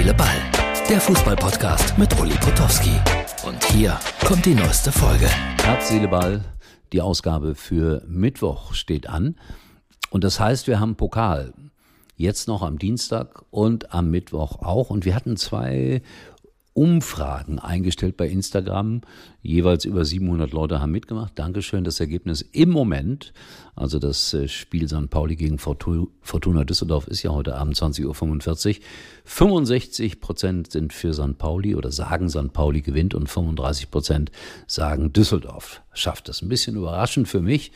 Seele, Ball. Der Fußballpodcast mit Uli Potowski. Und hier kommt die neueste Folge. Herz, Seele, Ball. Die Ausgabe für Mittwoch steht an. Und das heißt, wir haben Pokal. Jetzt noch am Dienstag und am Mittwoch auch. Und wir hatten zwei Umfragen eingestellt bei Instagram. Jeweils über 700 Leute haben mitgemacht. Dankeschön. Das Ergebnis im Moment, also das äh, Spiel St. Pauli gegen Fortuna Düsseldorf ist ja heute Abend 20.45 Uhr. 65 Prozent sind für St. Pauli oder sagen St. Pauli gewinnt und 35 Prozent sagen Düsseldorf schafft das. Ein bisschen überraschend für mich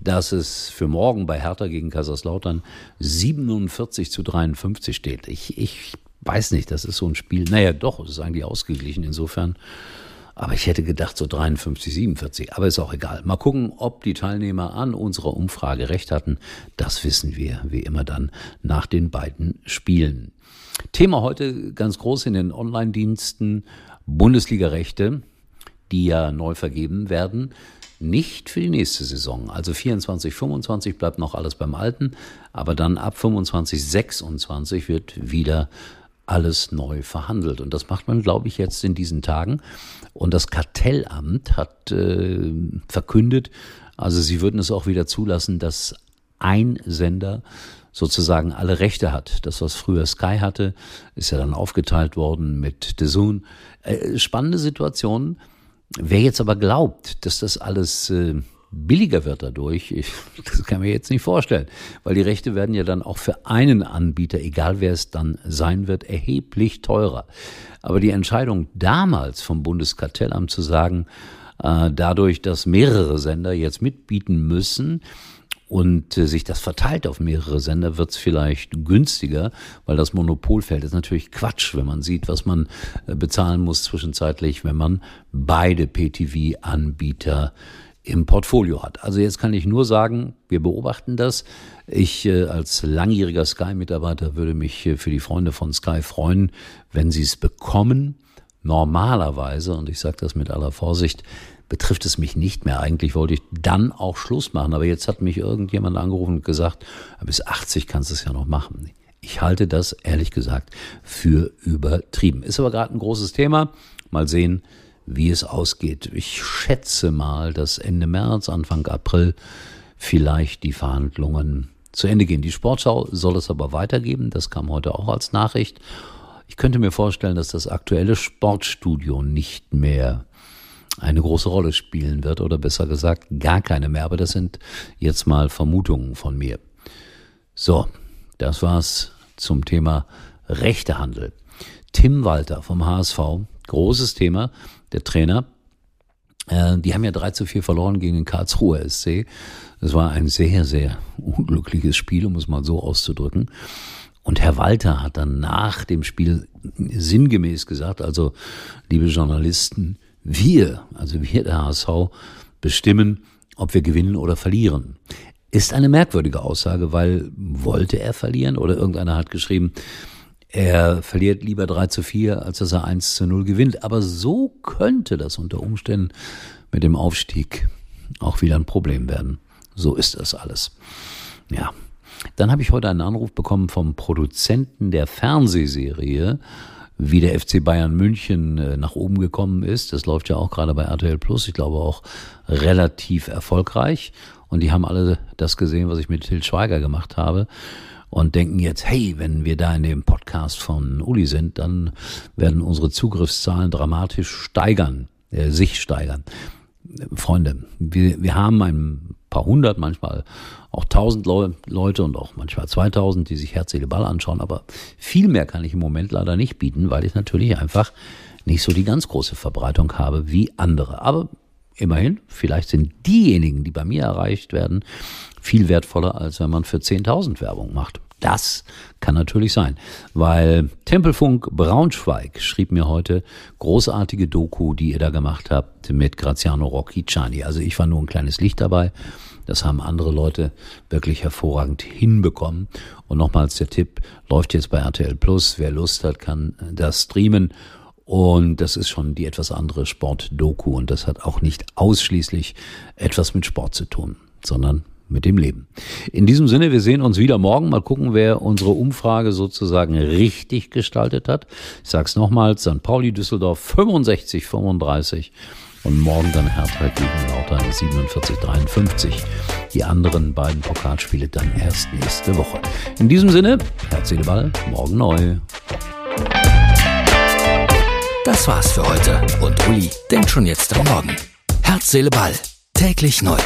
dass es für morgen bei Hertha gegen Kaiserslautern 47 zu 53 steht. Ich, ich weiß nicht, das ist so ein Spiel. Naja, doch, es ist eigentlich ausgeglichen insofern. Aber ich hätte gedacht, so 53, 47. Aber ist auch egal. Mal gucken, ob die Teilnehmer an unserer Umfrage recht hatten. Das wissen wir, wie immer dann, nach den beiden Spielen. Thema heute ganz groß in den Online-Diensten Bundesliga-Rechte, die ja neu vergeben werden. Nicht für die nächste Saison. Also 24, 25 bleibt noch alles beim Alten. Aber dann ab 25, 26 wird wieder alles neu verhandelt. Und das macht man, glaube ich, jetzt in diesen Tagen. Und das Kartellamt hat äh, verkündet, also sie würden es auch wieder zulassen, dass ein Sender sozusagen alle Rechte hat. Das, was früher Sky hatte, ist ja dann aufgeteilt worden mit The. Äh, spannende Situation. Wer jetzt aber glaubt, dass das alles äh, billiger wird dadurch, ich, das kann man jetzt nicht vorstellen, weil die Rechte werden ja dann auch für einen Anbieter, egal wer es dann sein wird, erheblich teurer. Aber die Entscheidung damals vom Bundeskartellamt zu sagen, äh, dadurch, dass mehrere Sender jetzt mitbieten müssen, und äh, sich das verteilt auf mehrere Sender, wird es vielleicht günstiger, weil das Monopolfeld ist natürlich Quatsch, wenn man sieht, was man äh, bezahlen muss zwischenzeitlich, wenn man beide PTV-Anbieter im Portfolio hat. Also jetzt kann ich nur sagen, wir beobachten das. Ich äh, als langjähriger Sky-Mitarbeiter würde mich äh, für die Freunde von Sky freuen, wenn sie es bekommen. Normalerweise, und ich sage das mit aller Vorsicht, betrifft es mich nicht mehr. Eigentlich wollte ich dann auch Schluss machen, aber jetzt hat mich irgendjemand angerufen und gesagt, bis 80 kannst du es ja noch machen. Ich halte das ehrlich gesagt für übertrieben. Ist aber gerade ein großes Thema. Mal sehen, wie es ausgeht. Ich schätze mal, dass Ende März, Anfang April vielleicht die Verhandlungen zu Ende gehen. Die Sportschau soll es aber weitergeben. Das kam heute auch als Nachricht. Ich könnte mir vorstellen, dass das aktuelle Sportstudio nicht mehr eine große Rolle spielen wird oder besser gesagt gar keine mehr. Aber das sind jetzt mal Vermutungen von mir. So, das war's zum Thema Rechtehandel. Tim Walter vom HSV, großes Thema, der Trainer. Äh, die haben ja 3 zu 4 verloren gegen den Karlsruher SC. Das war ein sehr, sehr unglückliches Spiel, um es mal so auszudrücken. Und Herr Walter hat dann nach dem Spiel sinngemäß gesagt, also liebe Journalisten, wir, also wir der HSV, bestimmen, ob wir gewinnen oder verlieren. Ist eine merkwürdige Aussage, weil wollte er verlieren oder irgendeiner hat geschrieben, er verliert lieber 3 zu 4, als dass er 1 zu 0 gewinnt. Aber so könnte das unter Umständen mit dem Aufstieg auch wieder ein Problem werden. So ist das alles. Ja. Dann habe ich heute einen Anruf bekommen vom Produzenten der Fernsehserie, wie der FC Bayern München äh, nach oben gekommen ist. Das läuft ja auch gerade bei RTL Plus. Ich glaube auch relativ erfolgreich. Und die haben alle das gesehen, was ich mit Til Schweiger gemacht habe und denken jetzt, hey, wenn wir da in dem Podcast von Uli sind, dann werden unsere Zugriffszahlen dramatisch steigern, äh, sich steigern. Freunde, wir, wir haben ein paar hundert, manchmal auch tausend Leute und auch manchmal zweitausend, die sich Herz, Ball anschauen, aber viel mehr kann ich im Moment leider nicht bieten, weil ich natürlich einfach nicht so die ganz große Verbreitung habe wie andere. Aber immerhin, vielleicht sind diejenigen, die bei mir erreicht werden, viel wertvoller, als wenn man für 10.000 Werbung macht. Das kann natürlich sein, weil Tempelfunk Braunschweig schrieb mir heute großartige Doku, die ihr da gemacht habt mit Graziano Rocchiciani. Also ich war nur ein kleines Licht dabei. Das haben andere Leute wirklich hervorragend hinbekommen. Und nochmals der Tipp, läuft jetzt bei RTL Plus. Wer Lust hat, kann das streamen. Und das ist schon die etwas andere Sportdoku. Und das hat auch nicht ausschließlich etwas mit Sport zu tun, sondern mit dem Leben. In diesem Sinne, wir sehen uns wieder morgen. Mal gucken, wer unsere Umfrage sozusagen richtig gestaltet hat. Ich sage es nochmals, St. Pauli Düsseldorf 65, 35 und morgen dann Hertha gegen Lautern 47, 53. Die anderen beiden Pokalspiele dann erst nächste Woche. In diesem Sinne, Herz, Ball, morgen neu. Das war's für heute und Uli denkt schon jetzt am Morgen. Herz, Seele, Ball. Täglich neu.